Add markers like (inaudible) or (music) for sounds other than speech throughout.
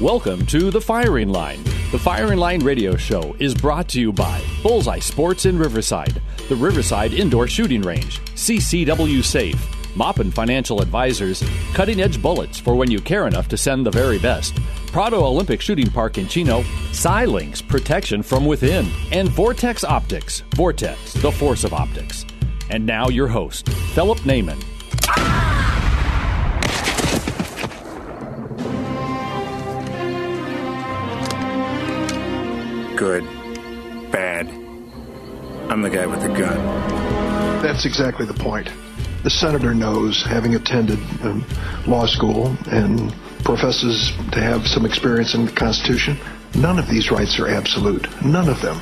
Welcome to The Firing Line. The Firing Line radio show is brought to you by Bullseye Sports in Riverside, the Riverside Indoor Shooting Range, CCW Safe, Moppin Financial Advisors, Cutting Edge Bullets for when you care enough to send the very best, Prado Olympic Shooting Park in Chino, Silynx Protection from Within, and Vortex Optics, Vortex, the force of optics. And now your host, Philip Naiman. Good, bad. I'm the guy with the gun. That's exactly the point. The senator knows, having attended um, law school and professes to have some experience in the Constitution, none of these rights are absolute. None of them.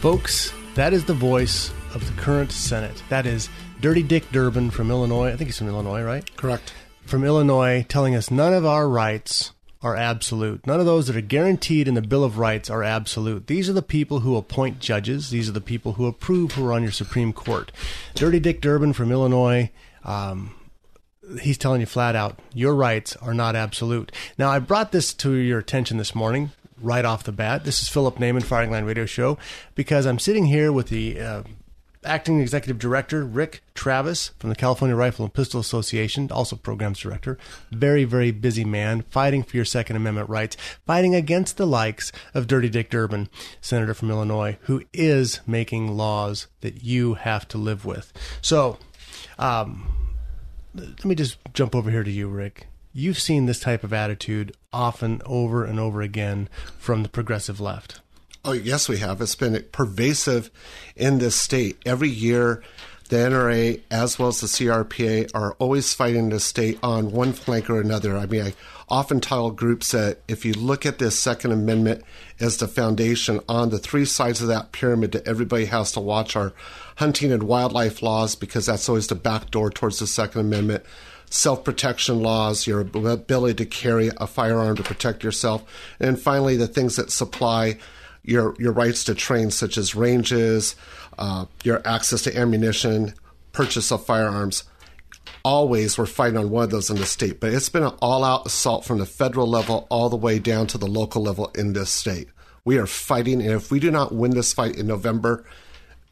Folks, that is the voice of the current Senate. That is Dirty Dick Durbin from Illinois. I think he's from Illinois, right? Correct. From Illinois, telling us none of our rights are absolute. None of those that are guaranteed in the Bill of Rights are absolute. These are the people who appoint judges. These are the people who approve who are on your Supreme Court. Dirty Dick Durbin from Illinois. Um, he's telling you flat out, your rights are not absolute. Now, I brought this to your attention this morning, right off the bat. This is Philip Naiman, Firing Line Radio Show, because I'm sitting here with the uh, acting executive director Rick Travis from the California Rifle and Pistol Association, also programs director. Very, very busy man, fighting for your Second Amendment rights, fighting against the likes of Dirty Dick Durbin, senator from Illinois, who is making laws that you have to live with. So, um, let me just jump over here to you, Rick. You've seen this type of attitude often over and over again from the progressive left. Oh, yes, we have. It's been pervasive in this state. Every year, the NRA as well as the CRPA are always fighting the state on one flank or another. I mean, I often tell groups that if you look at this Second Amendment as the foundation, on the three sides of that pyramid that everybody has to watch are hunting and wildlife laws, because that's always the back door towards the Second Amendment. Self protection laws, your ability to carry a firearm to protect yourself. And finally, the things that supply your your rights to train, such as ranges, uh, your access to ammunition, purchase of firearms. Always we're fighting on one of those in the state, but it's been an all-out assault from the federal level all the way down to the local level in this state. We are fighting, and if we do not win this fight in November,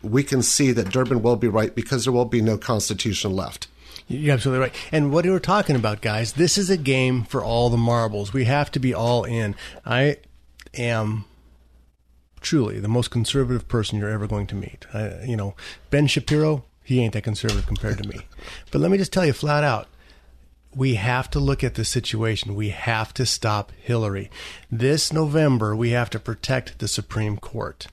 we can see that Durbin will be right because there will be no constitution left. You're absolutely right. And what we were talking about, guys, this is a game for all the marbles. We have to be all in. I am truly the most conservative person you're ever going to meet. I, you know, Ben Shapiro, he ain't that conservative compared to me. (laughs) But let me just tell you flat out, we have to look at the situation. We have to stop Hillary. This November, we have to protect the Supreme Court.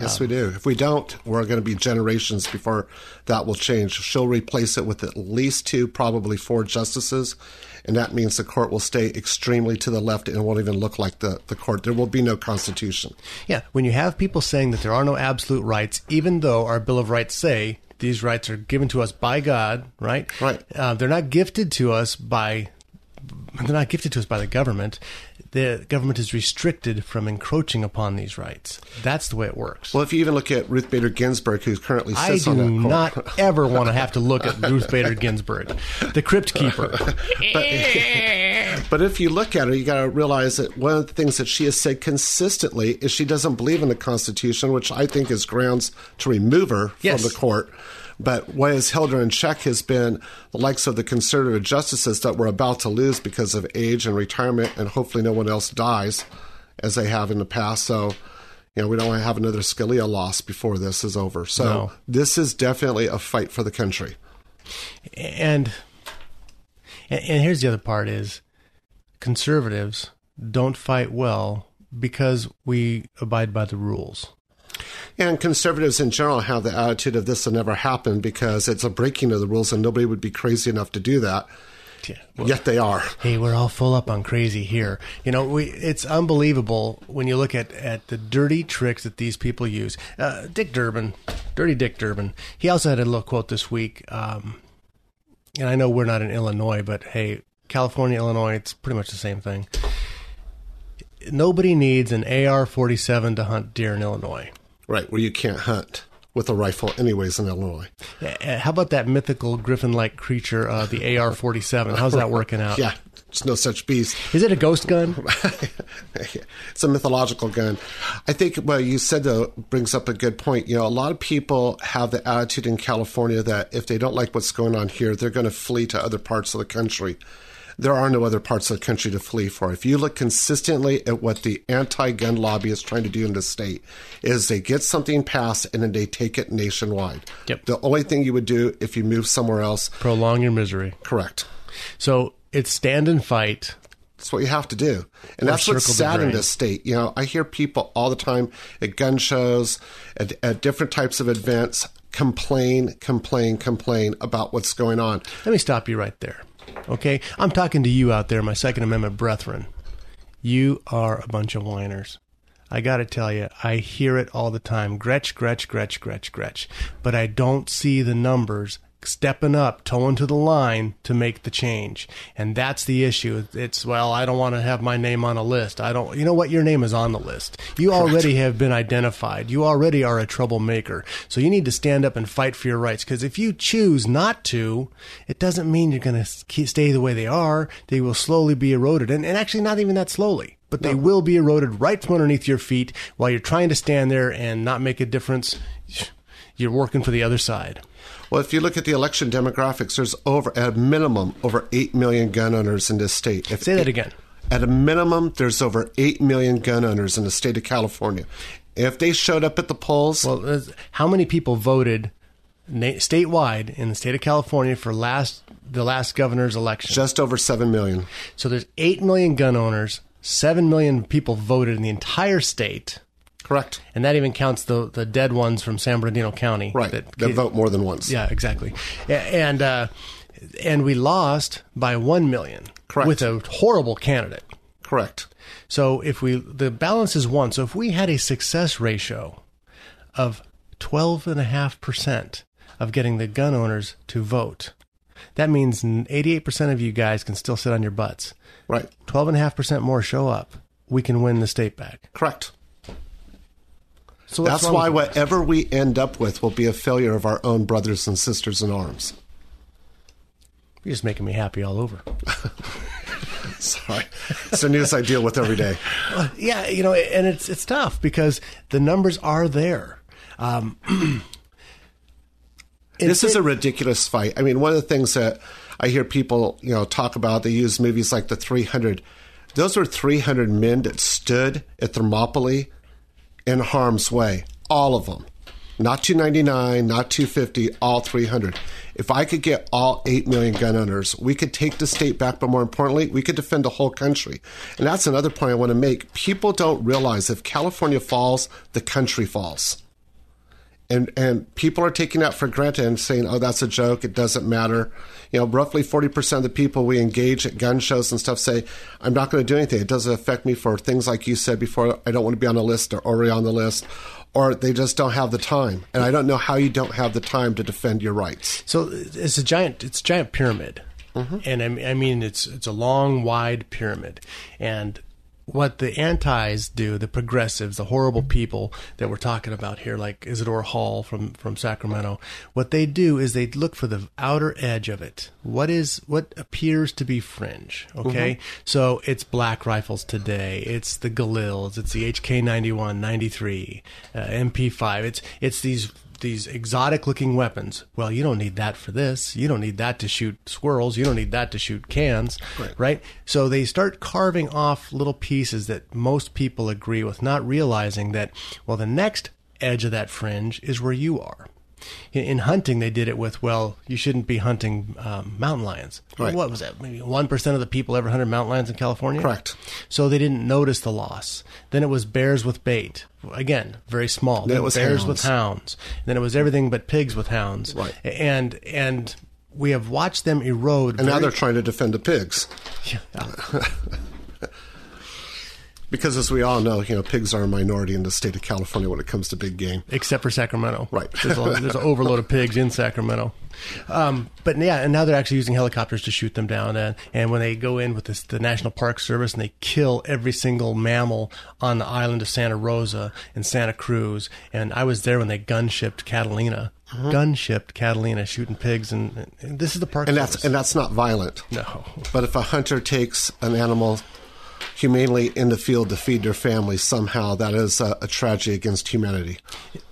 Yes, we do. If we don't, we're going to be generations before that will change. She'll replace it with at least two, probably four justices, and that means the court will stay extremely to the left and it won't even look like the, the court. There will be no constitution. Yeah, when you have people saying that there are no absolute rights, even though our Bill of Rights say these rights are given to us by God, right? Right. Uh, they're not gifted to us by they're not gifted to us by the government. The government is restricted from encroaching upon these rights. That's the way it works. Well, if you even look at Ruth Bader Ginsburg, who currently I sits do on that court. I do not ever want to have to look at Ruth Bader Ginsburg, the crypt keeper. (laughs) But if you look at her, you got to realize that one of the things that she has said consistently is she doesn't believe in the Constitution, which I think is grounds to remove her Yes. from the court. But what has held her in check has been the likes of the conservative justices that we're about to lose because of age and retirement, and hopefully no one else dies as they have in the past. So, you know, we don't want to have another Scalia loss before this is over. So, No. this is definitely a fight for the country. and and and here's the other part is conservatives don't fight well because we abide by the rules. And conservatives in general have the attitude of this will never happen because it's a breaking of the rules and nobody would be crazy enough to do that. Yeah. Yet they are. hey, we're all full up on crazy here. You know, we, it's unbelievable when you look at, at the dirty tricks that these people use. Uh, Dick Durbin, Dirty Dick Durbin, he also had a little quote this week. Um, and I know we're not in Illinois, but hey, California, Illinois, it's pretty much the same thing. Nobody needs an AR 47 to hunt deer in Illinois. Right, where you can't hunt with a rifle, anyways, in Illinois. Uh, How about that mythical griffin like creature, uh, the (laughs) AR 47? How's that working out? Yeah, it's no such beast. Is it a ghost gun? (laughs) it's a mythological gun. I think what you said though brings up a good point. You know, a lot of people have the attitude in California that if they don't like what's going on here, they're going to flee to other parts of the country. There are no other parts of the country to flee for. If you look consistently at what the anti-gun lobby is trying to do in the state, is they get something passed and then they take it nationwide. Yep. The only thing you would do if you move somewhere else, Prolong your misery. correct. So it's stand and fight. That's what you have to do. And Or that's what's sad in this state. You know, I hear people all the time at gun shows, at, at different types of events, complain, complain, complain about what's going on. Let me stop you right there. Okay? I'm talking to you out there, my Second Amendment brethren. You are a bunch of whiners. I got to tell you, I hear it all the time. Gretch, Gretch, Gretch, Gretch, Gretch. But I don't see the numbers stepping up, toeing to the line to make the change. And that's the issue. It's, well, I don't want to have my name on a list. I don't, you know what? Your name is on the list. You already have been identified. You already are a troublemaker. So you need to stand up and fight for your rights. Because if you choose not to, it doesn't mean you're going to stay the way they are. They will slowly be eroded. And, and actually, not even that slowly but they will be eroded right from underneath your feet while you're trying to stand there and not make a difference. You're working for the other side. Well, if you look at the election demographics, there's over, at a minimum, over 8 million gun owners in this state. If Say that again. At a minimum, there's over 8 million gun owners in the state of California. If they showed up at the polls, Well, how many people voted na- statewide in the state of California for last the last governor's election? just over 7 million. so there's eight million gun owners. Seven million people voted in the entire state, Correct. and that even counts the the dead ones from San Bernardino County. Right. that- That vote more than once. Yeah, exactly. And uh, and we lost by one million Correct. with a horrible candidate. Correct. So if we the balance is one. So if we had a success ratio of twelve and a half percent of getting the gun owners to vote, that means eighty eight percent of you guys can still sit on your butts. Right. Twelve and a half percent more show up. We can win the state back. Correct. So That's why whatever we end up with will be a failure of our own brothers and sisters in arms. You're just making me happy all over. (laughs) Sorry. It's the news I deal with every day. yeah, you know, and it's it's tough because the numbers are there. Um, (clears throat) This is a ridiculous fight. I mean, one of the things that I hear people, you know, talk about, they use movies like the 300. Those were 300 men that stood at Thermopylae in harm's way. All of them. Not 299, not 250, all 300. If I could get all 8 million gun owners, we could take the state back, but more importantly, we could defend the whole country. And that's another point I want to make. People don't realize if California falls, the country falls and and people are taking that for granted and saying, "Oh, that's a joke. It doesn't matter." You know, roughly forty percent of the people we engage at gun shows and stuff say, "I'm not going to do anything. It doesn't affect me for things like you said before. I don't want to be on the list or already on the list." Or they just don't have the time, and I don't know how you don't have the time to defend your rights. So it's a giant, it's a giant pyramid, mm-hmm. and I mean, I mean, it's it's a long, wide pyramid, and what the antis do, the progressives, the horrible people that we're talking about here, like Isadore Hall from from Sacramento, what they do is they look for the outer edge of it. What is what appears to be fringe? Okay, so it's black rifles today. It's the Galils. It's the HK 91, 93, uh, MP5. It's it's these these exotic looking weapons. Well, you don't need that for this. You don't need that to shoot squirrels. You don't need that to shoot cans, right? So they start carving off little pieces that most people agree with, not realizing that, well, the next edge of that fringe is where you are. In, in hunting, they did it with, well, you shouldn't be hunting um, mountain lions. Right. What was that? Maybe 1% of the people ever hunted mountain lions in California? Correct. So they didn't notice the loss. Then it was bears with bait. Again, very small. Then it was bears hounds. with hounds. Then it was everything but pigs with hounds. Right. And and we have watched them erode. And now they're trying to defend the pigs. (laughs) because as we all know, you know, pigs are a minority in the state of California when it comes to big game. except for Sacramento. Right. There's, a, there's an overload of pigs in Sacramento. Um, but yeah, and now they're actually using helicopters to shoot them down. And, and when they go in with this, the National Park Service and they kill every single mammal on the island of Santa Rosa and Santa Cruz. And I was there when they gun shipped Catalina. Gun shipped Catalina shooting pigs, and, and this is the park. And that's and that's not violent. no. But if a hunter takes an animal humanely in the field to feed their families somehow that is a, a tragedy against humanity.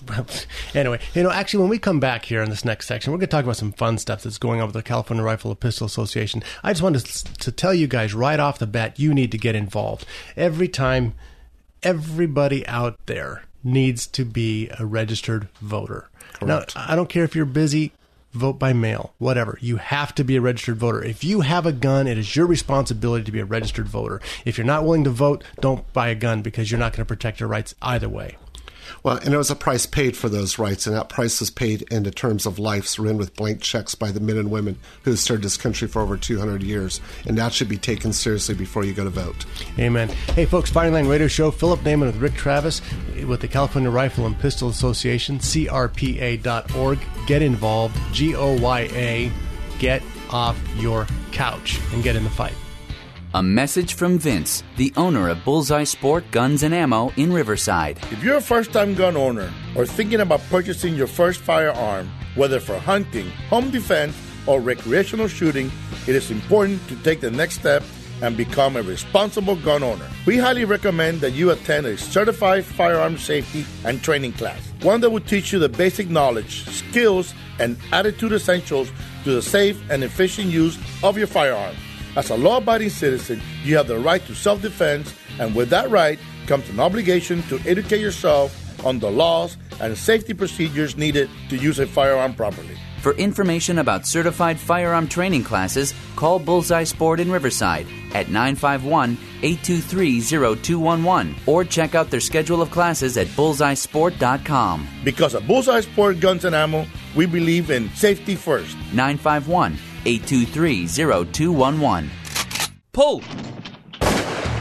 (laughs) anyway, you know, actually, when we come back here in this next section, we're going to talk about some fun stuff that's going on with the California Rifle and Pistol Association. I just wanted to, to tell you guys right off the bat, you need to get involved. Every time, everybody out there needs to be a registered voter. Correct. Now, I don't care if you're busy. Vote by mail, whatever. You have to be a registered voter. If you have a gun, it is your responsibility to be a registered voter. If you're not willing to vote, don't buy a gun because you're not going to protect your rights either way. Well, and it was a price paid for those rights, and that price was paid in the terms of lives written with blank checks by the men and women who served this country for over 200 years. And that should be taken seriously before you go to vote. Amen. Hey, folks, Firing Line Radio Show. Philip Naiman with Rick Travis with the California Rifle and Pistol Association, CRPA.org. Get involved. G O Y A. Get off your couch and get in the fight. A message from Vince, the owner of Bullseye Sport Guns and Ammo in Riverside. If you're a first time gun owner or thinking about purchasing your first firearm, whether for hunting, home defense, or recreational shooting, it is important to take the next step and become a responsible gun owner. We highly recommend that you attend a certified firearm safety and training class, one that will teach you the basic knowledge, skills, and attitude essentials to the safe and efficient use of your firearm. As a law abiding citizen, you have the right to self defense, and with that right comes an obligation to educate yourself on the laws and safety procedures needed to use a firearm properly. For information about certified firearm training classes, call Bullseye Sport in Riverside at 951 823 0211 or check out their schedule of classes at bullseyesport.com. Because at Bullseye Sport Guns and Ammo, we believe in safety first. 951 823 0211. Pull!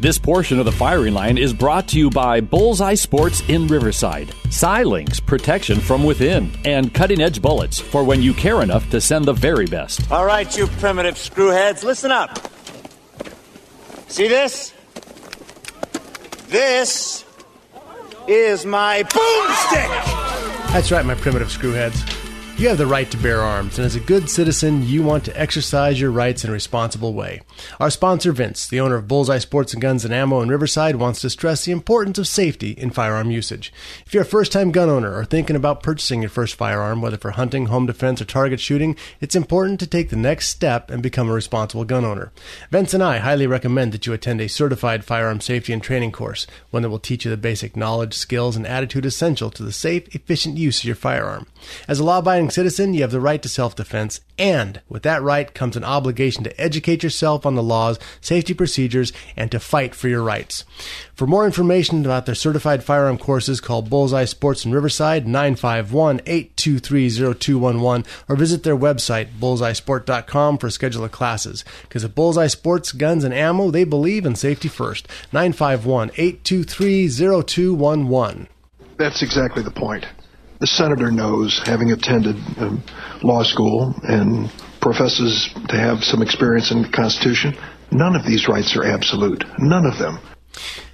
This portion of the firing line is brought to you by Bullseye Sports in Riverside, Silynx protection from within, and cutting edge bullets for when you care enough to send the very best. All right, you primitive screwheads, listen up. See this? This is my boomstick. That's right, my primitive screwheads. You have the right to bear arms, and as a good citizen, you want to exercise your rights in a responsible way. Our sponsor, Vince, the owner of Bullseye Sports and Guns and Ammo in Riverside, wants to stress the importance of safety in firearm usage. If you're a first time gun owner or thinking about purchasing your first firearm, whether for hunting, home defense, or target shooting, it's important to take the next step and become a responsible gun owner. Vince and I highly recommend that you attend a certified firearm safety and training course, one that will teach you the basic knowledge, skills, and attitude essential to the safe, efficient use of your firearm. As a law abiding citizen, you have the right to self defense, and with that right comes an obligation to educate yourself on the laws, safety procedures, and to fight for your rights. For more information about their certified firearm courses, call Bullseye Sports in Riverside 951 823 0211 or visit their website, bullseyesport.com, for a schedule of classes. Because at Bullseye Sports, Guns, and Ammo, they believe in safety first. 951 823 0211. That's exactly the point. The senator knows, having attended um, law school and professes to have some experience in the Constitution, none of these rights are absolute. None of them.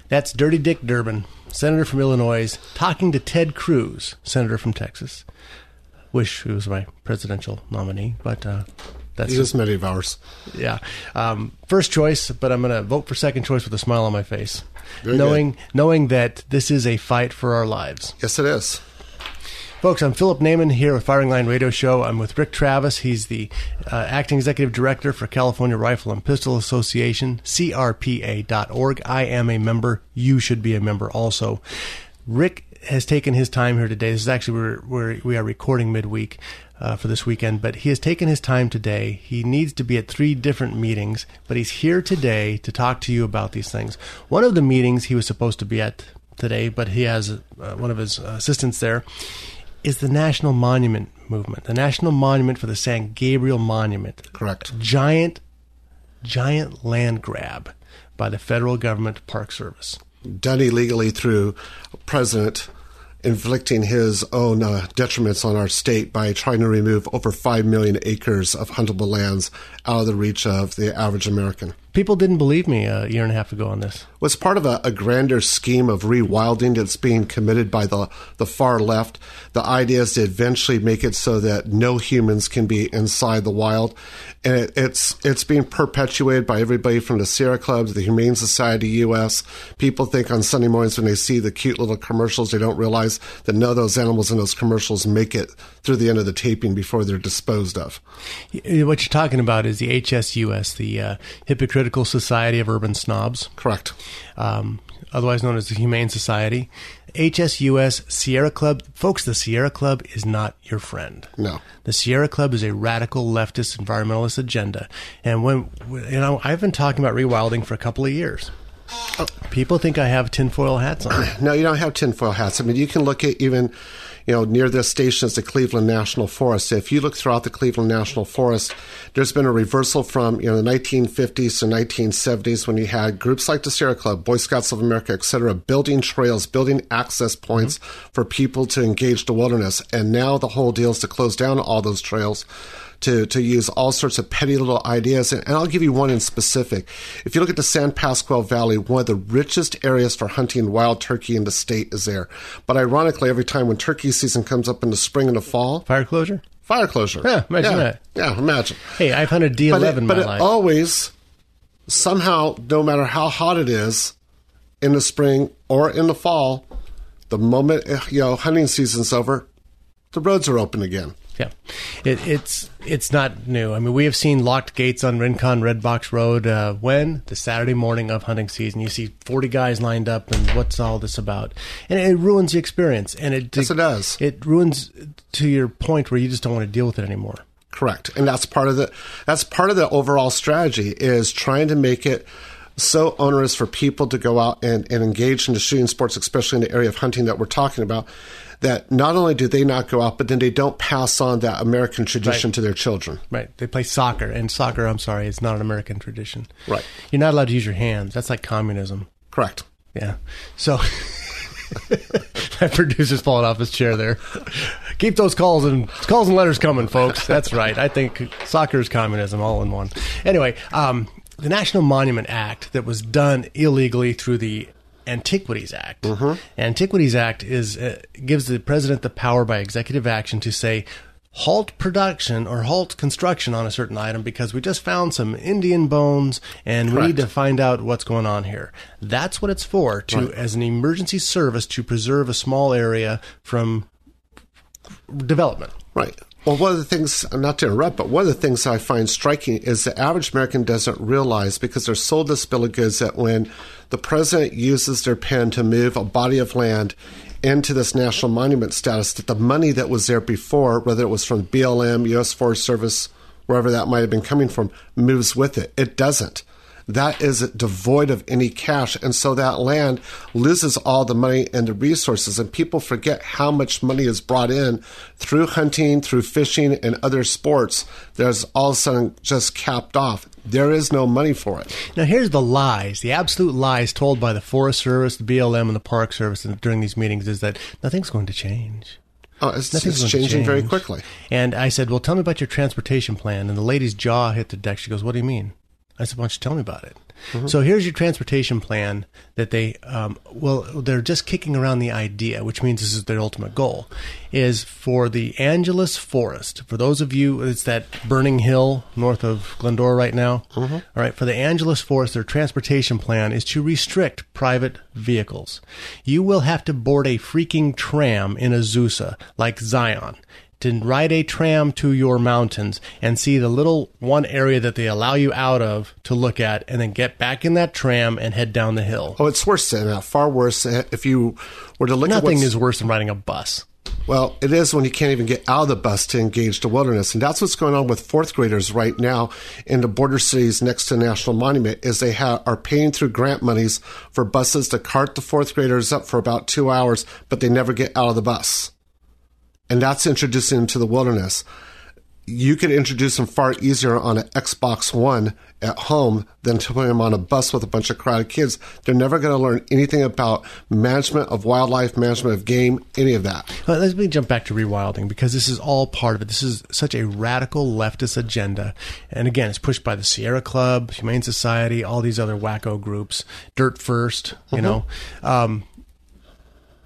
That's Dirty Dick Durbin, senator from Illinois, talking to Ted Cruz, senator from Texas. Wish he was my presidential nominee, but uh, that's just many of ours. Yeah, um, first choice, but I'm going to vote for second choice with a smile on my face, Very knowing good. knowing that this is a fight for our lives. Yes, it is. Folks, I'm Philip Naiman here with Firing Line Radio Show. I'm with Rick Travis. He's the uh, acting executive director for California Rifle and Pistol Association, CRPA.org. I am a member. You should be a member also. Rick has taken his time here today. This is actually we're, we're we are recording midweek uh, for this weekend, but he has taken his time today. He needs to be at three different meetings, but he's here today to talk to you about these things. One of the meetings he was supposed to be at today, but he has uh, one of his assistants there is the National Monument Movement, the National Monument for the San Gabriel Monument. Correct. Giant, giant land grab by the federal government Park Service. Done illegally through President inflicting his own uh, detriments on our state by trying to remove over 5 million acres of huntable lands out of the reach of the average American. People didn't believe me a year and a half ago on this. Was part of a, a, grander scheme of rewilding that's being committed by the, the far left. The idea is to eventually make it so that no humans can be inside the wild. And it, it's it's being perpetuated by everybody from the Sierra Club to the Humane Society US. People think on Sunday mornings when they see the cute little commercials, they don't realize that none of those animals in those commercials make it through the end of the taping before they're disposed of. What you're talking about is the HSUS, the uh, Hypocritical Society of Urban Snobs. Correct. Um, otherwise known as the Humane Society. HSUS Sierra Club, folks, the Sierra Club is not your friend. No. The Sierra Club is a radical leftist environmentalist agenda. And when, you know, I've been talking about rewilding for a couple of years. Oh. People think I have tinfoil hats on. (clears throat) no, you don't have tinfoil hats. I mean, you can look at even you know, near this station is the Cleveland National Forest. If you look throughout the Cleveland National Forest, there's been a reversal from, you know, the 1950s to 1970s when you had groups like the Sierra Club, Boy Scouts of America, et cetera, building trails, building access points mm-hmm. for people to engage the wilderness. And now the whole deal is to close down all those trails to, to use all sorts of petty little ideas. And, and, I'll give you one in specific. If you look at the San Pasqual Valley, one of the richest areas for hunting wild turkey in the state is there. But ironically, every time when turkey season comes up in the spring and the fall, fire closure? Fire closure. Yeah, imagine yeah, that. Yeah, imagine. Hey, I've hunted D11 but it, but my it life. always, somehow, no matter how hot it is in the spring or in the fall, the moment eh, you know hunting season's over, the roads are open again. Yeah, it, it's it's not new. I mean, we have seen locked gates on Rincon Red Box Road. Uh, when the Saturday morning of hunting season, you see forty guys lined up, and what's all this about? And it ruins the experience. And it yes, it does. It ruins to your point where you just don't want to deal with it anymore. Correct, and that's part of the that's part of the overall strategy is trying to make it so onerous for people to go out and, and engage in the shooting sports, especially in the area of hunting that we're talking about, that not only do they not go out, but then they don't pass on that American tradition right. to their children. Right. They play soccer, and soccer, I'm sorry, is not an American tradition. Right. You're not allowed to use your hands. That's like communism. Correct. Yeah. So. (laughs) that producer's falling off his chair there. Keep those calls and calls and letters coming, folks. That's right. I think soccer is communism all in one. Anyway, um, the National Monument Act that was done illegally through the Antiquities Act. Mm-hmm. Antiquities Act is uh, gives the president the power by executive action to say halt production or halt construction on a certain item because we just found some Indian bones and Correct. we need to find out what's going on here. That's what it's for to Right. as an emergency service to preserve a small area from development. Right. Well, one of the things, not to interrupt, but one of the things I find striking is the average American doesn't realize because they're sold this bill of goods that when the president uses their pen to move a body of land into this national monument status, that the money that was there before, whether it was from BLM, U.S. Forest Service, wherever that might have been coming from, moves with it. It doesn't. That is devoid of any cash. And so that land loses all the money and the resources. And people forget how much money is brought in through hunting, through fishing, and other sports. There's all of a sudden just capped off. There is no money for it. Now, here's the lies, the absolute lies told by the Forest Service, the BLM, and the Park Service during these meetings is that nothing's going to change. Oh, it's, Nothing's it's changing very quickly. And I said, "Well, tell me about your transportation plan." And the lady's jaw hit the deck. She goes, "What do you mean?" I said, "Why don't you tell me about it?" Mm-hmm. So here's your transportation plan that they, um, well, they're just kicking around the idea, which means this is their ultimate goal, is for the Angeles Forest. For those of you, it's that burning hill north of Glendora right now. Mm-hmm. All right, for the Angeles Forest, their transportation plan is to restrict private vehicles. You will have to board a freaking tram in Azusa, like Zion to ride a tram to your mountains and see the little one area that they allow you out of to look at and then get back in that tram and head down the hill. Oh, it's worse than that. Far worse. Uh, If you were to look at Nothing is worse than riding a bus. Well, it is when you can't even get out of the bus to engage the wilderness. And that's what's going on with fourth graders right now in the border cities next to the National Monument is they ha- are paying through grant monies for buses to cart the fourth graders up for about two hours, but they never get out of the bus. And that's introducing them to the wilderness. You could introduce them far easier on an Xbox One at home than to put them on a bus with a bunch of crowded kids. They're never going to learn anything about management of wildlife, management of game, any of that. But let me jump back to rewilding because this is all part of it. This is such a radical leftist agenda. And again, it's pushed by the Sierra Club, Humane Society, all these other wacko groups, Dirt First, you Mhm. know. Um,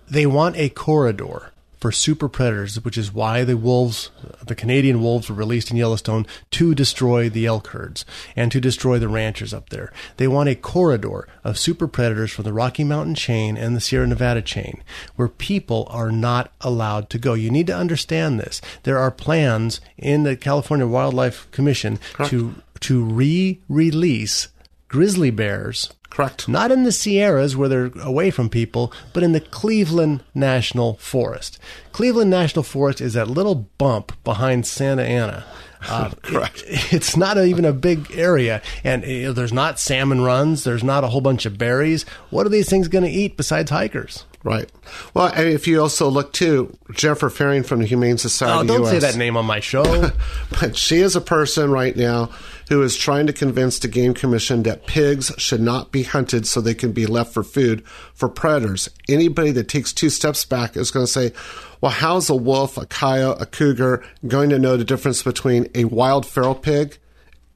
they want a corridor for super predators, which is why the wolves, the Canadian wolves, were released in Yellowstone to destroy the elk herds and to destroy the ranchers up there. They want a corridor of super predators from the Rocky Mountain chain and the Sierra Nevada chain where people are not allowed to go. You need to understand this. There are plans in the California Wildlife Commission to to re-release grizzly bears Correct. not in the Sierras where they're away from people, but in the Cleveland National Forest. Cleveland National Forest is that little bump behind Santa Ana. (laughs) Uh, Correct. it- it's not even a big area, and uh, there's not salmon runs. There's not a whole bunch of berries. What are these things going to eat besides hikers? Right. Well, and if you also look too, Jennifer Fearing from the Humane Society. Oh, don't say that name on my show. (laughs) But she is a person right now who is trying to convince the Game Commission that pigs should not be hunted so they can be left for food for predators. Anybody that takes two steps back is going to say, well, how's a wolf, a coyote, a cougar going to know the difference between a wild feral pig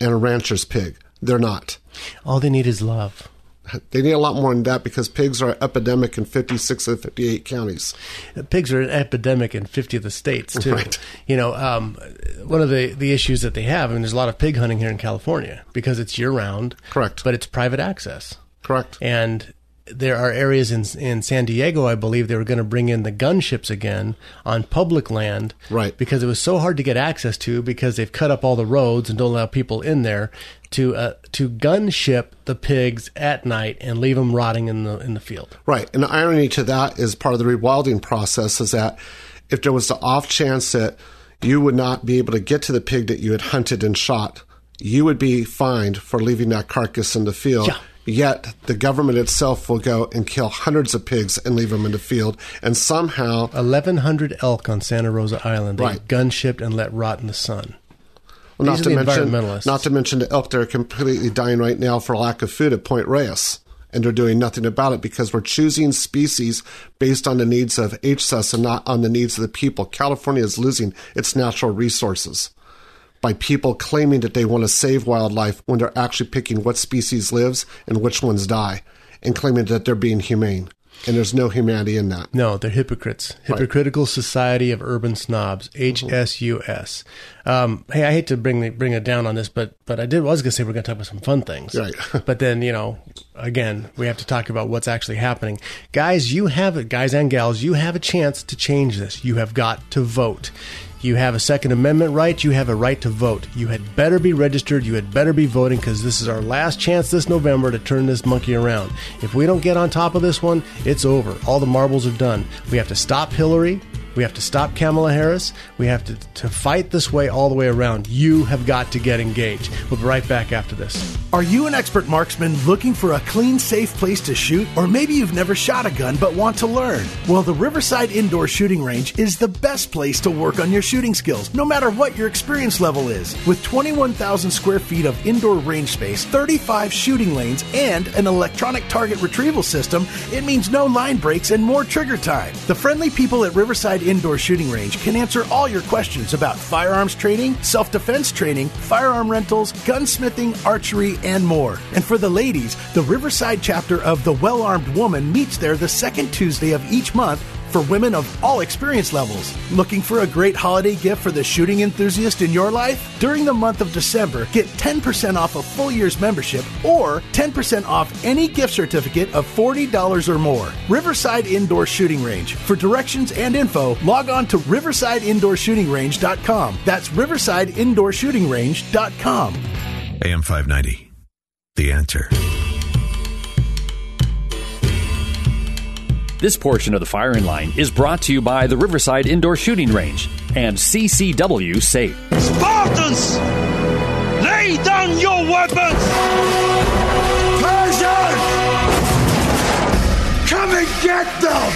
and a rancher's pig? They're not. All they need is love. They need a lot more than that because pigs are epidemic in 56 of 58 counties. pigs are an epidemic in 50 of the states too. Right. You know, um, one of the, the issues that they have, I mean, there's a lot of pig hunting here in California because it's year round. Correct. But it's private access. Correct. And there are areas in in San Diego, I believe, they were going to bring in the gunships again on public land, Right. Because it was so hard to get access to because they've cut up all the roads and don't allow people in there to uh, to gunship the pigs at night and leave them rotting in the in the field. Right. And the irony to that is part of the rewilding process is that if there was the off chance that you would not be able to get to the pig that you had hunted and shot, you would be fined for leaving that carcass in the field. Yeah. Yet the government itself will go and kill hundreds of pigs and leave them in the field, and somehow 1,100 elk on Santa Rosa Island. They Right. gunshipped and let rot in the sun. Well, not to mention, environmentalists. not to mention the elk that are completely dying right now for lack of food at Point Reyes, and they're doing nothing about it because we're choosing species based on the needs of HSUS and not on the needs of the people. California is losing its natural resources by people claiming that they want to save wildlife when they're actually picking what species lives and which ones die, and claiming that they're being humane. And there's no humanity in that. No, they're hypocrites. Right. Hypocritical Society of Urban Snobs, HSUS. Um, hey, I hate to bring the, bring it down on this, but but I did was going to say we're going to talk about some fun things. Right. (laughs) but then you know, again, we have to talk about what's actually happening. Guys, you have it. Guys and gals, you have a chance to change this. You have got to vote. You have a Second Amendment right. You have a right to vote. You had better be registered. You had better be voting because this is our last chance this November to turn this monkey around. If we don't get on top of this one, it's over. All the marbles are done. We have to stop Hillary. We have to stop Kamala Harris. We have to, to fight this way all the way around. You have got to get engaged. We'll be right back after this. Are you an expert marksman looking for a clean, safe place to shoot? Or maybe you've never shot a gun but want to learn? Well, the Riverside Indoor Shooting Range is the best place to work on your shooting skills, no matter what your experience level is. With 21,000 square feet of indoor range space, 35 shooting lanes, and an electronic target retrieval system, it means no line breaks and more trigger time. The friendly people at Riverside Indoor Shooting Range can answer all your questions about firearms training, self defense training, firearm rentals, gunsmithing, archery, and more. And for the ladies, the Riverside chapter of The Well Armed Woman meets there the second Tuesday of each month for women of all experience levels. Looking for a great holiday gift for the shooting enthusiast in your life? During the month of December, get 10% off a full year's membership or 10% off any gift certificate of $40 or more. Riverside Indoor Shooting Range. For directions and info, log on to riversideindoorshootingrange.com. That's riversideindoorshootingrange.com. AM 590. The answer. This portion of the firing line is brought to you by the Riverside Indoor Shooting Range and CCW Safe. Spartans! Lay down your weapons! Persians! Come and get them!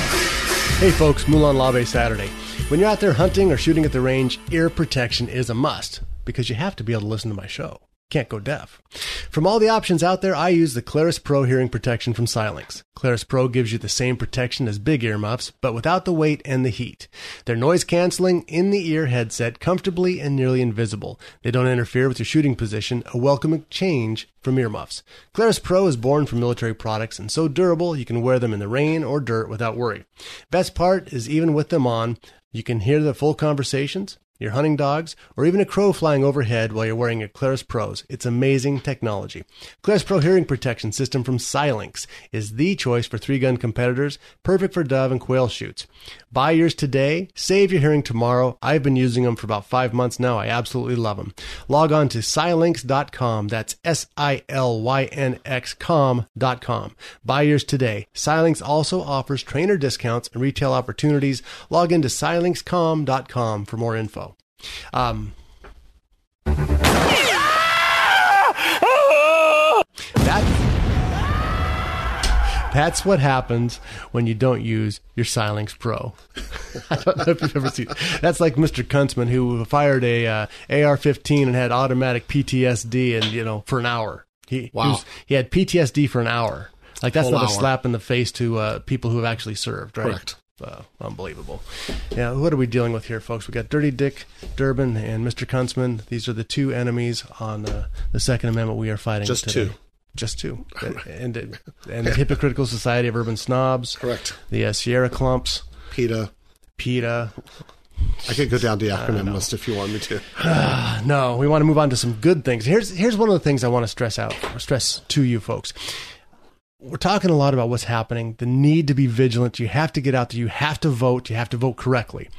Hey folks, Molon Labe Saturday. When you're out there hunting or shooting at the range, ear protection is a must because you have to be able to listen to my show. Can't go deaf. From all the options out there, I use the Clarus Pro hearing protection from Silynx. Clarus Pro gives you the same protection as big earmuffs, but without the weight and the heat. They're noise canceling, in the ear headset, comfortably and nearly invisible. They don't interfere with your shooting position, a welcome change from earmuffs. Clarus Pro is born from military products and so durable you can wear them in the rain or dirt without worry. Best part is even with them on, you can hear the full conversations, your hunting dogs, or even a crow flying overhead while you're wearing your Clarus Pros. It's amazing technology. Clarus Pro hearing protection system from Silynx is the choice for three gun competitors, perfect for dove and quail shoots. Buy yours today, save your hearing tomorrow. I've been using them for about five months now. I absolutely love them. Log on to silynx.com. That's S I L Y N X com.com. Buy yours today. Silynx also offers trainer discounts and retail opportunities. Log into silinxcom.com for more info. Um, that, that's what happens when you don't use your Silynx Pro. (laughs) I don't know if you've ever seen. That's like Mr. Kuntzman who fired a uh, AR-15 and had automatic PTSD, and you know for an hour. He Wow. he, was- he had PTSD for an hour. Like that's Whole not a slap in the face to uh, people who have actually served, right? Correct. Uh, unbelievable. Yeah, what are we dealing with here, folks? We got Dirty Dick Durbin and Mr. Kuntzman. These are the two enemies on uh, the Second Amendment we are fighting. Just today. two. Just two. (laughs) and and the Hypocritical Society of Urban Snobs. Correct. The uh, Sierra Clumps. PETA. PETA. I could go down the acronym list if you want me to. (sighs) no, we want to move on to some good things. Here's here's one of the things I want to stress out, stress to you folks. We're talking a lot about what's happening, the need to be vigilant. You have to get out there. You have to vote. You have to vote correctly.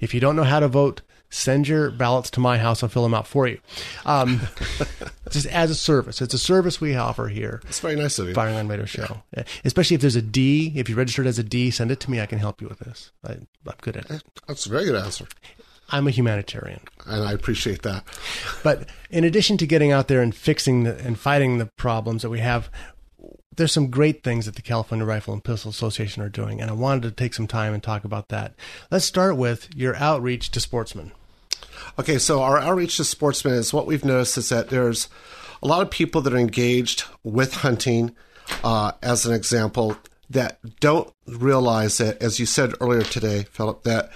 If you don't know how to vote, send your ballots to my house. I'll fill them out for you. Um, (laughs) just as a service. It's a service we offer here. It's very nice of you. Firing on Radio Show. Yeah. Especially if there's a D. If you registered as a D, send it to me. I can help you with this. I, I'm good at it. That's a very good answer. I'm a humanitarian. And I appreciate that. But in addition to getting out there and fixing the, and fighting the problems that we have, there's some great things that the California Rifle and Pistol Association are doing, and I wanted to take some time and talk about that. Let's start with your outreach to sportsmen. Okay, so our outreach to sportsmen is what we've noticed is that there's a lot of people that are engaged with hunting, uh, as an example, that don't realize that, as you said earlier today, Philip, that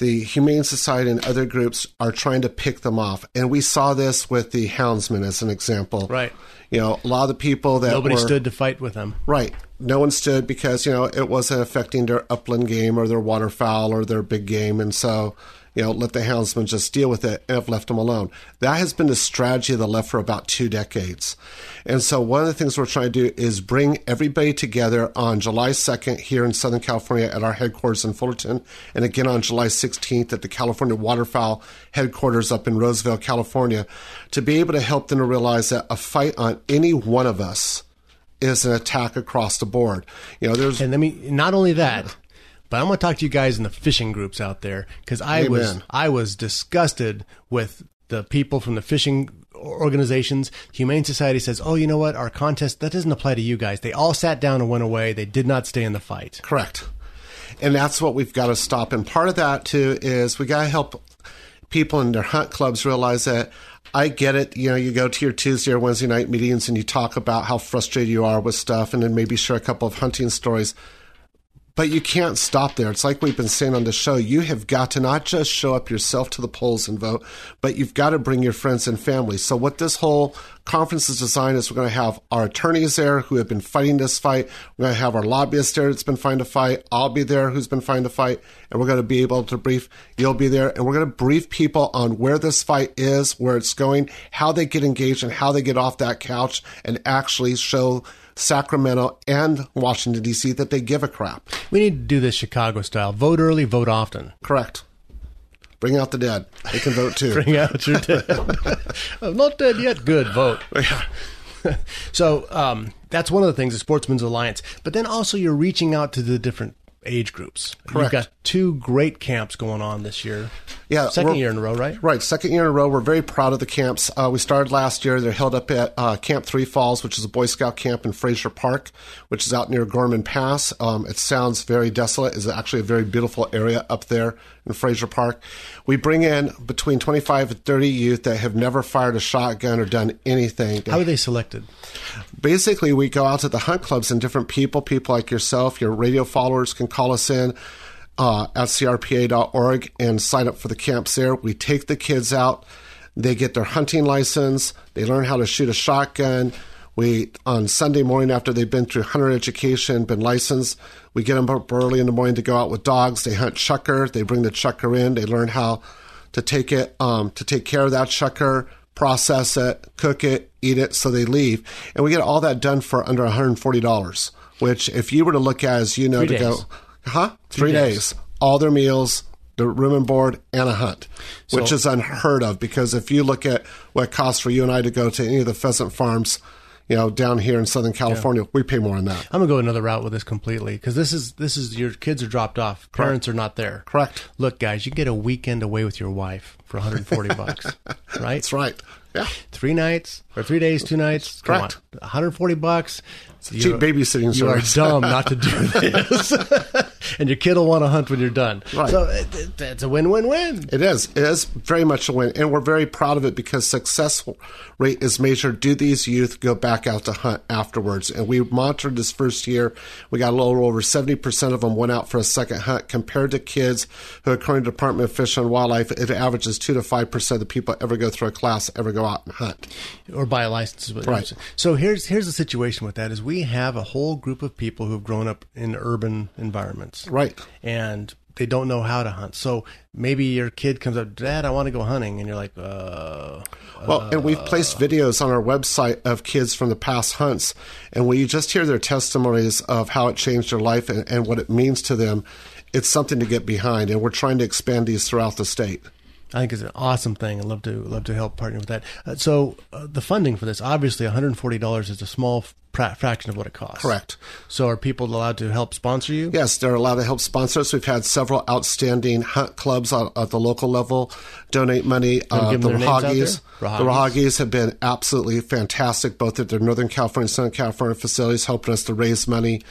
the Humane Society and other groups are trying to pick them off. And we saw this with the houndsmen as an example. Right. You know, a lot of the people that Nobody were, stood to fight with them. Right. No one stood because, you know, it wasn't affecting their upland game or their waterfowl or their big game. And so, you know, let the houndsmen just deal with it and have left them alone. That has been the strategy of the left for about two decades. And so one of the things we're trying to do is bring everybody together on July 2nd here in Southern California at our headquarters in Fullerton, and again on July 16th at the California Waterfowl headquarters up in Roseville, California, to be able to help them to realize that a fight on any one of us is an attack across the board. You know, there's And let me not only that, but I'm going to talk to you guys in the fishing groups out there because I was I was disgusted with the people from the fishing organizations. Humane Society says, "Oh, you know what? Our contest that doesn't apply to you guys. They all sat down and went away. They did not stay in the fight." Correct. And that's what we've got to stop. And part of that too is we got to help people in their hunt clubs realize that I get it. You know, you go to your Tuesday or Wednesday night meetings and you talk about how frustrated you are with stuff and then maybe share a couple of hunting stories. But you can't stop there. It's like we've been saying on the show. You have got to not just show up yourself to the polls and vote, but you've got to bring your friends and family. So what this whole conference is designed is we're going to have our attorneys there who have been fighting this fight. We're going to have our lobbyists there that's been fighting to fight. I'll be there who's been fighting to fight. And we're going to be able to brief, you'll be there. And we're going to brief people on where this fight is, where it's going, how they get engaged and how they get off that couch and actually show Sacramento and Washington, D.C. that they give a crap. We need to do this Chicago style. Vote early, vote often. Correct. Bring out the dead. They can vote too. Bring out your dead. I'm (laughs) not dead yet. Good. Vote. (laughs) so um, that's one of the things, the Sportsman's Alliance. But then also you're reaching out to the different age groups. Correct. You've got two great camps going on this year. Yeah, 2nd year in a row, right? Right, second year in a row. We're very proud of the camps. Uh, we started last year. They're held up at uh, Camp Three Falls, which is a Boy Scout camp in Frazier Park, which is out near Gorman Pass. Um, it sounds very desolate. It's actually a very beautiful area up there in Frazier Park. We bring in between 25 and 30 youth that have never fired a shotgun or done anything. How are they selected? Basically, we go out to the hunt clubs and different people, people like yourself, your radio followers can call us in uh, at crpa.org and sign up for the camps there. We take the kids out. They get their hunting license. They learn how to shoot a shotgun. We on Sunday morning after they've been through hunter education, been licensed, we get them up early in the morning to go out with dogs. They hunt chukar. They bring the chukar in. They learn how to take it, um, to take care of that chukar, process it, cook it, eat it. So they leave, and we get all that done for under one hundred forty dollars. Which, if you were to look at, as you know, Three to days. go, huh? Three, Three days. days. all their meals, the room and board, and a hunt, which So- is unheard of. Because if you look at what it costs for you and I to go to any of the pheasant farms, you know, down here in Southern California, we pay more than that. I'm gonna go another route with this completely because this is this is your kids are dropped off, parents are not there. Correct. Look, guys, you get a weekend away with your wife for 140 bucks, (laughs) right? That's right. Yeah. Three nights or three days, two nights. Come Correct. on. 140 bucks. A cheap babysitting You are dumb not to do (laughs) this, (laughs) and your kid will want to hunt when you're done. Right. So it, it, it's a win-win-win. It is. It is very much a win. And we're very proud of it because success rate is measured. Do these youth go back out to hunt afterwards? And we monitored this first year. We got a little over 70% of them went out for a second hunt compared to kids who, according to Department of Fish and Wildlife, it averages 2 to 5% of the people ever go through a class ever go out and hunt. or buy a license. is what you're Right. So here's here's the situation with that is we have a whole group of people who have grown up in urban environments, Right. and they don't know how to hunt. So maybe your kid comes up, Dad, I want to go hunting, and you're like, uh, Well, and we've placed videos on our website of kids from the past hunts, and when you just hear their testimonies of how it changed their life and, and what it means to them, it's something to get behind. And we're trying to expand these throughout the state. I think it's an awesome thing. I'd love to love to help partner with that. Uh, so uh, the funding for this, obviously, one hundred and forty dollars is a small fra- fraction of what it costs. Correct. So are people allowed to help sponsor you? Yes, they're allowed to help sponsor us. We've had several outstanding hunt clubs at, at the local level donate money. Uh, the them their names out Raahauge's, the. Raahauge's have been absolutely fantastic, both at their Northern California and Southern California facilities, helping us to raise money.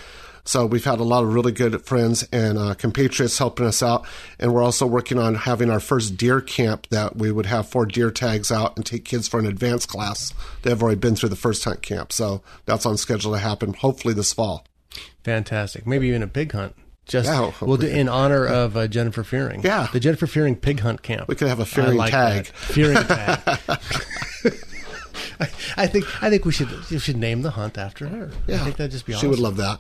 So we've had a lot of really good friends and uh, compatriots helping us out, and we're also working on having our first deer camp that we would have four deer tags out and take kids for an advanced class. They've already been through the first hunt camp, so that's on schedule to happen hopefully this fall. Fantastic. Maybe even a pig hunt. Just Yeah, we'll do in honor of uh, Jennifer Fearing. Yeah. the Jennifer Fearing Pig Hunt Camp. We could have a Fearing like tag. that. Fearing tag. (laughs) (laughs) I think I think we should we should name the hunt after her. I think that'd just be She awesome. would love that.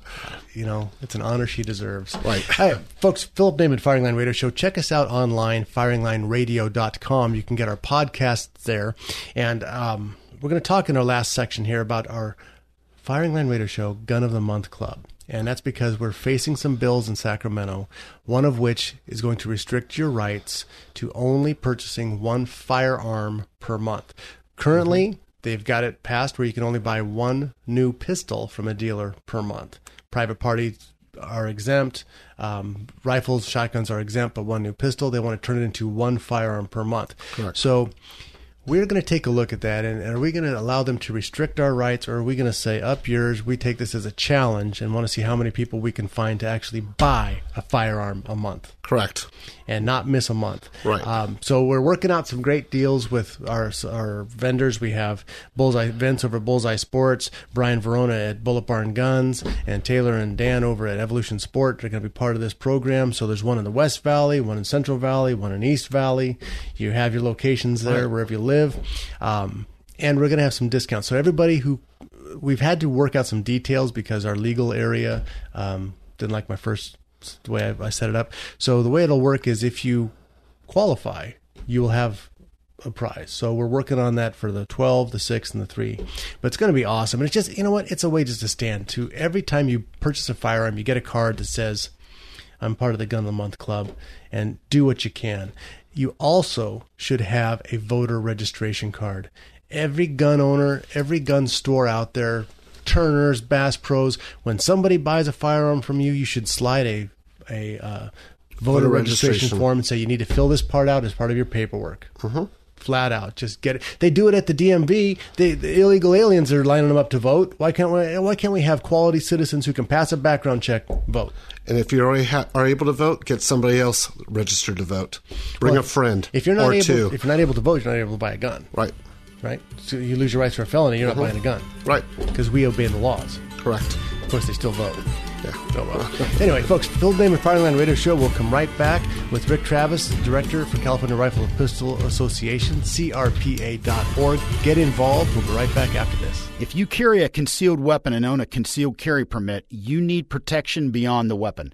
You know, it's an honor she deserves. Right. Hey, folks, Philip Naiman, Firing Line Radio Show. Check us out online, firinglineradio.com. You can get our podcasts there. And um, we're going to talk in our last section here about our Firing Line Radio Show Gun of the Month Club. And that's because we're facing some bills in Sacramento, one of which is going to restrict your rights to only purchasing one firearm per month. Currently, they've got it passed where you can only buy one new pistol from a dealer per month. Private parties are exempt. Um, rifles, shotguns are exempt, but one new pistol. They want to turn it into one firearm per month. Correct. So we're going to take a look at that, and are we going to allow them to restrict our rights, or are we going to say up yours? We take this as a challenge and want to see how many people we can find to actually buy a firearm a month. Correct. And not miss a month. Right. Um, so we're working out some great deals with our our vendors. We have Bullseye Vince over Bullseye Sports, Brian Verona at Bullet Barn Guns, and Taylor and Dan over at Evolution Sport. They're going to be part of this program. So there's one in the West Valley, one in Central Valley, one in East Valley. You have your locations there Right. wherever you live. Um, and we're going to have some discounts. So everybody who we've had to work out some details because our legal area um, didn't like my first the way I, I set it up. So the way it'll work is if you qualify, you will have a prize. So we're working on that for the 12, the 6, and the 3. But it's going to be awesome. And it's just, you know what? It's a way just to stand to every time you purchase a firearm, you get a card that says, I'm part of the Gun of the Month Club and do what you can. You also should have a voter registration card. Every gun owner, every gun store out there, Turner's, Bass Pros, when somebody buys a firearm from you, you should slide a a uh, voter, Voter registration, registration. form and say you need to fill this part out as part of your paperwork. Mm-hmm. Flat out, just get it. They do it at the DMV. They, the illegal aliens are lining them up to vote. Why can't we? Why can't we have quality citizens who can pass a background check vote? And if you already ha- are able to vote, get somebody else registered to vote. Bring Well, a friend. If you're not or able, two. if you're not able to vote, you're not able to buy a gun. Right. Right. So you lose your rights for a felony. You're not Mhm. buying a gun. Right. Because we obey the laws. Correct. Of course, they still vote. Yeah. Oh well. (laughs) anyway, folks, Phil Damon Firing Line Radio Show will come right back with Rick Travis, Director for California Rifle and Pistol Association, CRPA.org. Get involved. We'll be right back after this. If you carry a concealed weapon and own a concealed carry permit, you need protection beyond the weapon.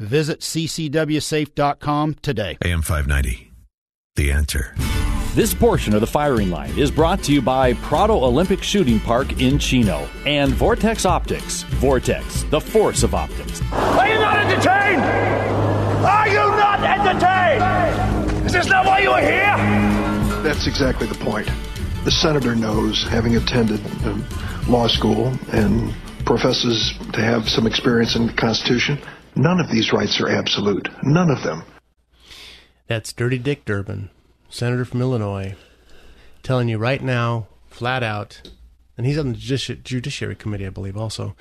Visit ccwsafe.com today. AM 590. The answer. This portion of the firing line is brought to you by Prado Olympic Shooting Park in Chino and Vortex Optics. Vortex, the force of optics. Are you not entertained? Are you not entertained? Is this not why you are here? That's exactly the point. The senator knows, having attended um, law school and professes to have some experience in the Constitution, none of these rights are absolute. None of them. That's Dirty Dick Durbin, Senator from Illinois, telling you right now, flat out, and he's on the Judici- Judiciary Committee, I believe, also.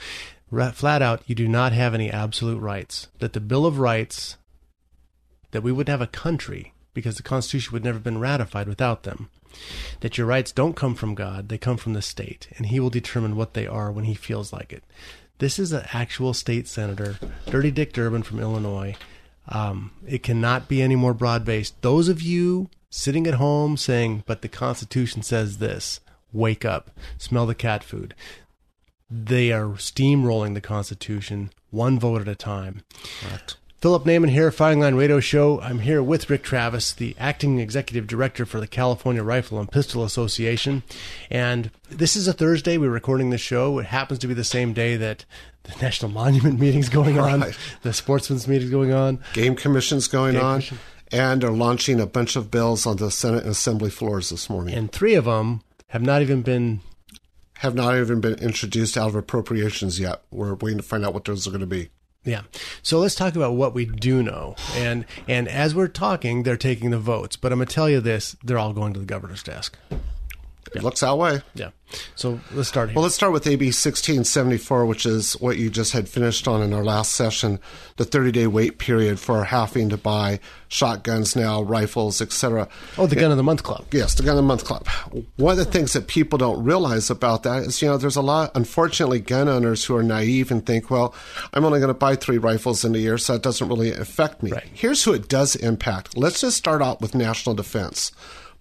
Ra- Flat out, you do not have any absolute rights. That the Bill of Rights, that we would have a country because the Constitution would never have been ratified without them. That your rights don't come from God, they come from the state, and He will determine what they are when He feels like it. This is an actual state senator, Dirty Dick Durbin from Illinois. Um, it cannot be any more broad based. Those of you sitting at home saying, but the Constitution says this, wake up, smell the cat food. They are steamrolling the Constitution one vote at a time. Philip Naiman here, Firing Line Radio Show. I'm here with Rick Travis, the acting executive director for the California Rifle and Pistol Association. And this is a Thursday. We're recording this show. It happens to be the same day that the National Monument (laughs) meeting's going on, Right. the Sportsman's meeting's going on. Game Commission's going Game on. Commission. And are launching a bunch of bills on the Senate and Assembly floors this morning. And three of them have not even been have not even been introduced out of appropriations yet. We're waiting to find out what those are going to be. Yeah. So let's talk about what we do know. And and as we're talking, they're taking the votes. But I'm gonna tell you this: they're all going to the governor's desk. It looks that way. Yeah. So let's start here. Well, let's start with AB 1674, which is what you just had finished on in our last session, the 30-day wait period for having to buy shotguns now, rifles, etc. Oh, the Gun of the Month Club. Yes, the Gun of the Month Club. One of the things that people don't realize about that is, you know, there's a lot, unfortunately, gun owners who are naive and think, well, I'm only going to buy three rifles in a year, so that doesn't really affect me. Right. Here's who it does impact. Let's just start out with national defense.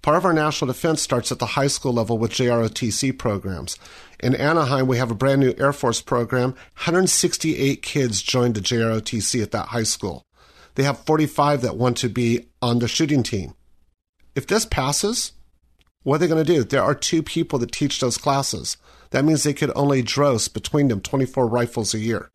Part of our national defense starts at the high school level with JROTC programs. In Anaheim, we have a brand new Air Force program. 168 kids joined the JROTC at that high school. They have 45 that want to be on the shooting team. If this passes, what are they going to do? There are two people that teach those classes. That means they could only dross between them 24 rifles a year,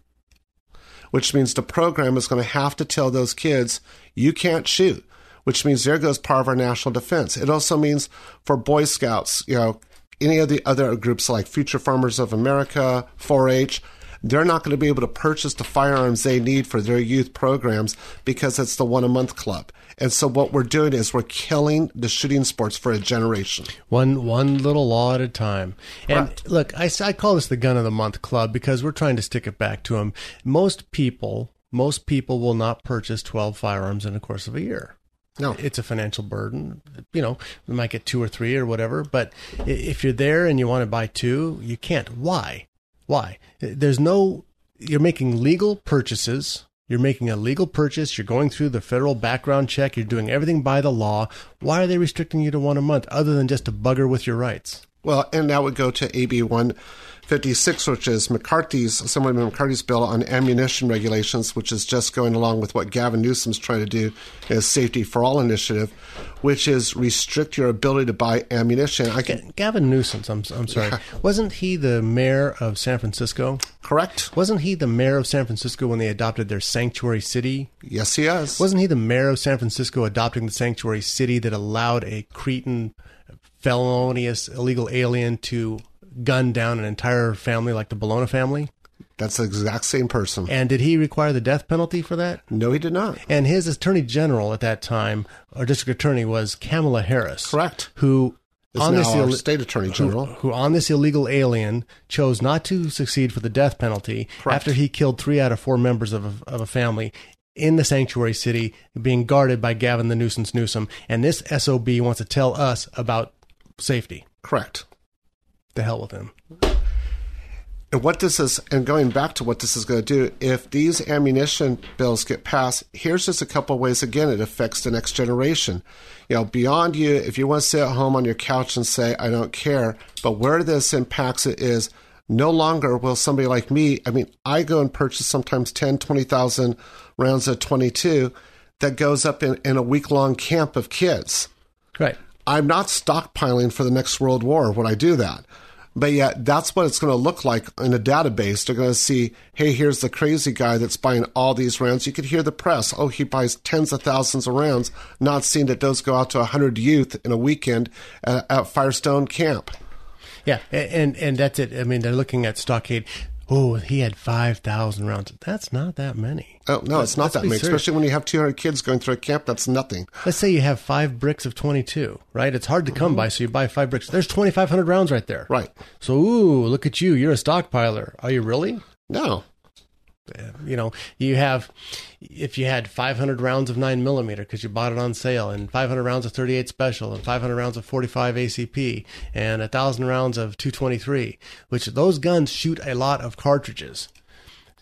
which means the program is going to have to tell those kids, you can't shoot, which means there goes part of our national defense. It also means for Boy Scouts, you know, any of the other groups like Future Farmers of America, 4 H, they're not going to be able to purchase the firearms they need for their youth programs because it's the one a month club. And so what we're doing is we're killing the shooting sports for a generation. One one little law at a time. And Correct. look, I, I call this the gun of the month club because we're trying to stick it back to them. Most people, most people will not purchase 12 firearms in the course of a year. No. It's a financial burden. You know, we might get two or three or whatever, but if you're there and you want to buy two, you can't. Why? Why? There's no, you're making legal purchases. You're making a legal purchase. You're going through the federal background check. You're doing everything by the law. Why are they restricting you to one a month other than just to bugger with your rights? Well, and that would go to AB 156, which is McCarty's, Assemblyman McCarty's bill on ammunition regulations, which is just going along with what Gavin Newsom's trying to do as Safety for All initiative, which is restrict your ability to buy ammunition. I can, Gavin Newsom, I'm, I'm sorry. Wasn't he the mayor of San Francisco? Correct. Wasn't he the mayor of San Francisco when they adopted their sanctuary city? Yes, he is. Wasn't he the mayor of San Francisco adopting the sanctuary city that allowed a Cretan felonious, illegal alien to gun down an entire family like the Bologna family? That's the exact same person. And did he require the death penalty for that? No, he did not. And his attorney general at that time, or district attorney, was Kamala Harris. Correct. Who Is on this our ill- state attorney who- general. who, on this illegal alien chose not to succeed for the death penalty Correct. after he killed three out of four members of a, of a family in the sanctuary city, being guarded by Gavin the nuisance Newsom. And this sob wants to tell us about safety. Correct. The hell with him. And what this is, and going back to what this is going to do, if these ammunition bills get passed, here's just a couple of ways. Again, it affects the next generation. You know, beyond you, if you want to sit at home on your couch and say, I don't care, but where this impacts it is no longer will somebody like me, I mean, I go and purchase sometimes 10, 20,000 rounds of 22 that goes up in, in a week long camp of kids. Right. I'm not stockpiling for the next World War when I do that. But yet, that's what it's going to look like in a database. They're going to see, hey, here's the crazy guy that's buying all these rounds. You could hear the press. Oh, he buys tens of thousands of rounds, not seeing that those go out to 100 youth in a weekend at, at Firestone Camp. Yeah, and and that's it. I mean, they're looking at Stockade. Oh, he had five thousand rounds. That's not that many. Oh, no, it's not that many, serious. especially when you have 200 kids going through a camp. That's nothing. Let's say you have five bricks of 22, right? It's hard to come by, so you buy five bricks. There's 2,500 rounds right there. Right. So, ooh, look at you. You're a stockpiler. Are you really? No. Uh, you know, you have, if you had 500 rounds of 9 millimeter because you bought it on sale, and 500 rounds of 38 special, and 500 rounds of 45 ACP, and a 1,000 rounds of 223, which those guns shoot a lot of cartridges.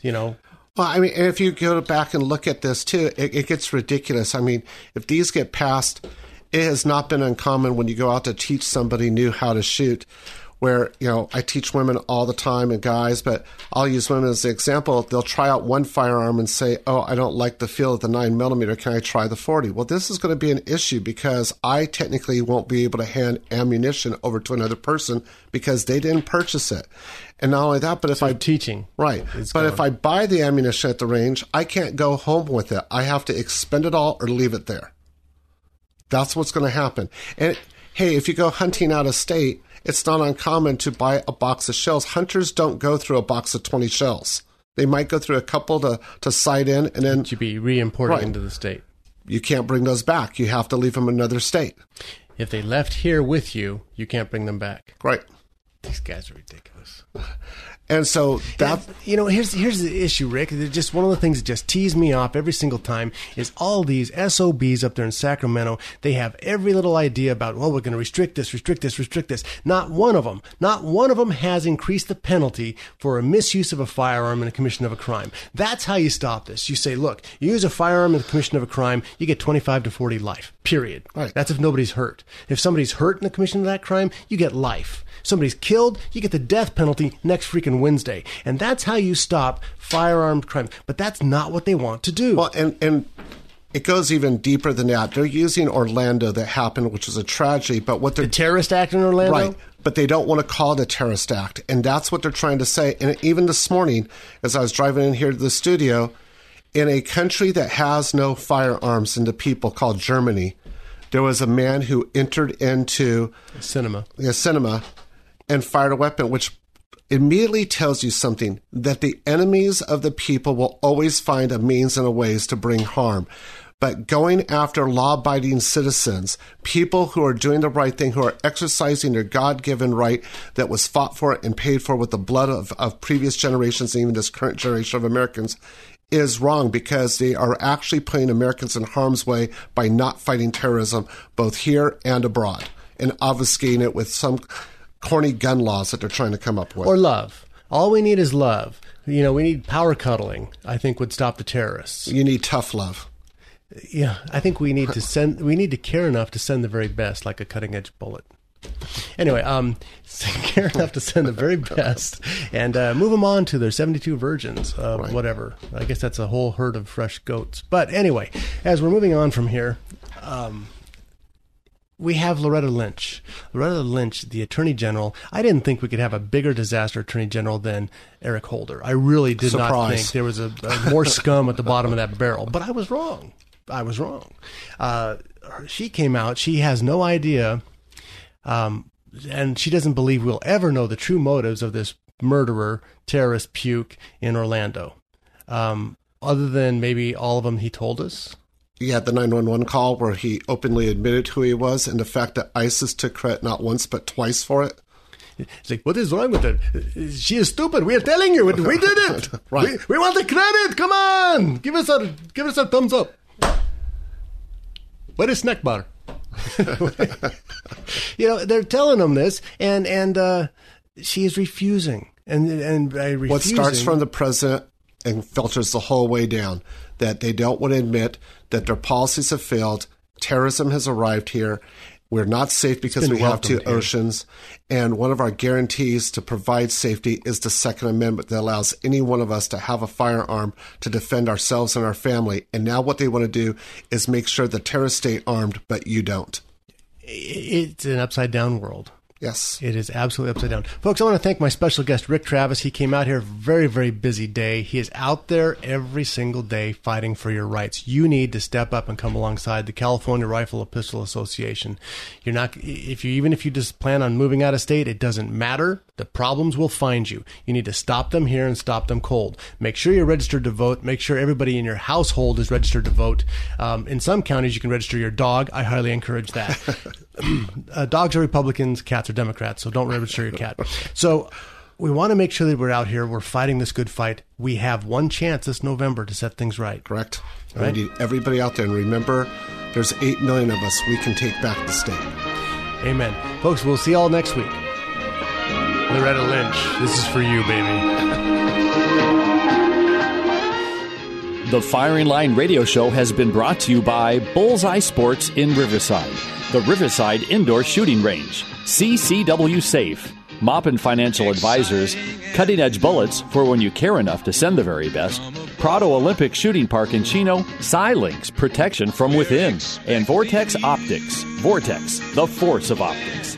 You know, Well, I mean, if you go back and look at this too, it, it gets ridiculous. I mean, if these get passed, it has not been uncommon when you go out to teach somebody new how to shoot. Where you know, I teach women all the time and guys, but I'll use women as the example. They'll try out one firearm and say, "Oh, I don't like the feel of the nine millimeter. Can I try the 40? Well, this is going to be an issue because I technically won't be able to hand ammunition over to another person because they didn't purchase it. And not only that, but if I'm teaching, right, but gone. if I buy the ammunition at the range, I can't go home with it. I have to expend it all or leave it there. That's what's going to happen. And hey, if you go hunting out of state, it's not uncommon to buy a box of shells. Hunters don't go through a box of 20 shells. They might go through a couple to, to sight in and then to be re-imported Right. into the state. you can't bring those back. You have to leave them in another state. If they left here with you, you can't bring them back. Right. These guys are ridiculous. (laughs) And so that you know, here's here's the issue, Rick. It's just one of the things that just tease me off every single time is all these SOBs up there in Sacramento. They have every little idea about, well, we're going to restrict this, restrict this, restrict this. Not one of them, not one of them has increased the penalty for a misuse of a firearm in the commission of a crime. That's how you stop this. You say, look, you use a firearm in the commission of a crime, you get 25 to 40 life. Period. Right. That's if nobody's hurt. If somebody's hurt in the commission of that crime, you get life. Somebody's killed, you get the death penalty next freaking Wednesday. And that's how you stop firearm crime. But that's not what they want to do. Well, and and it goes even deeper than that. They're using Orlando that happened, which was a tragedy. But what they're the terrorist act in Orlando, right? But they don't want to call it a terrorist act, and that's what they're trying to say. And even this morning, as I was driving in here to the studio, in a country that has no firearms into people called Germany, there was a man who entered into a cinema, a cinema, and fired a weapon, which immediately tells you something that the enemies of the people will always find a means and a ways to bring harm. But going after law abiding citizens, people who are doing the right thing, who are exercising their God given right that was fought for and paid for with the blood of, of previous generations and even this current generation of Americans, is wrong because they are actually putting Americans in harm's way by not fighting terrorism both here and abroad and obfuscating it with some corny gun laws that they're trying to come up with. Or love. All we need is love. You know, we need power cuddling, I think would stop the terrorists. You need tough love. Yeah, I think we need to send we need to care enough to send the very best like a cutting edge bullet. Anyway, um, (laughs) care enough to send the very best and uh, move them on to their 72 virgins, uh, right. whatever. I guess that's a whole herd of fresh goats. But anyway, as we're moving on from here, um, we have Loretta Lynch. Loretta Lynch, the Attorney General. I didn't think we could have a bigger disaster Attorney General than Eric Holder. I really did Surprise. not think there was a, a more scum at the bottom of that barrel. But I was wrong. I was wrong. Uh, she came out. She has no idea, um, and she doesn't believe we'll ever know the true motives of this murderer, terrorist puke in Orlando. Um, other than maybe all of them he told us he had the 911 call where he openly admitted who he was and the fact that ISIS took credit not once but twice for it. It's like, what is wrong with her? She is stupid. We are telling you, we did it. (laughs) right. We, we, want the credit. Come on, give us a give us a thumbs up. What is snack bar? (laughs) you know, they're telling him this, and and uh, she is refusing, and and by refusing, what starts from the president and filters the whole way down that they don't want to admit that their policies have failed. Terrorism has arrived here. We're not safe because we have two here. oceans. And one of our guarantees to provide safety is the Second Amendment that allows any one of us to have a firearm to defend ourselves and our family. And now what they want to do is make sure the terrorists stay armed, but you don't. It's an upside down world. Yes. It is absolutely upside down. Folks, I want to thank my special guest, Rick Travis. He came out here very, very busy day. He is out there every single day fighting for your rights. You need to step up and come alongside the California Rifle and Pistol Association. You're not, if you, even if you just plan on moving out of state, it doesn't matter. The problems will find you. You need to stop them here and stop them cold. Make sure you're registered to vote. Make sure everybody in your household is registered to vote. Um, in some counties, you can register your dog. I highly encourage that. (laughs) (clears throat) uh, dogs are Republicans, cats are Democrats, so don't register your cat. So we want to make sure that we're out here, we're fighting this good fight. We have one chance this November to set things right. Correct. Right? We need everybody out there. And remember, there's 8 million of us. We can take back the state. Amen. Folks, we'll see you all next week. Loretta Lynch, this is for you, baby. The Firing Line radio show has been brought to you by Bullseye Sports in Riverside, the Riverside Indoor Shooting Range, CCW Safe, Maupin Financial Advisors, Cutting Edge Bullets for when you care enough to send the very best, Prado Olympic Shooting Park in Chino, Silynx Protection from Within, and Vortex Optics. Vortex, the force of optics.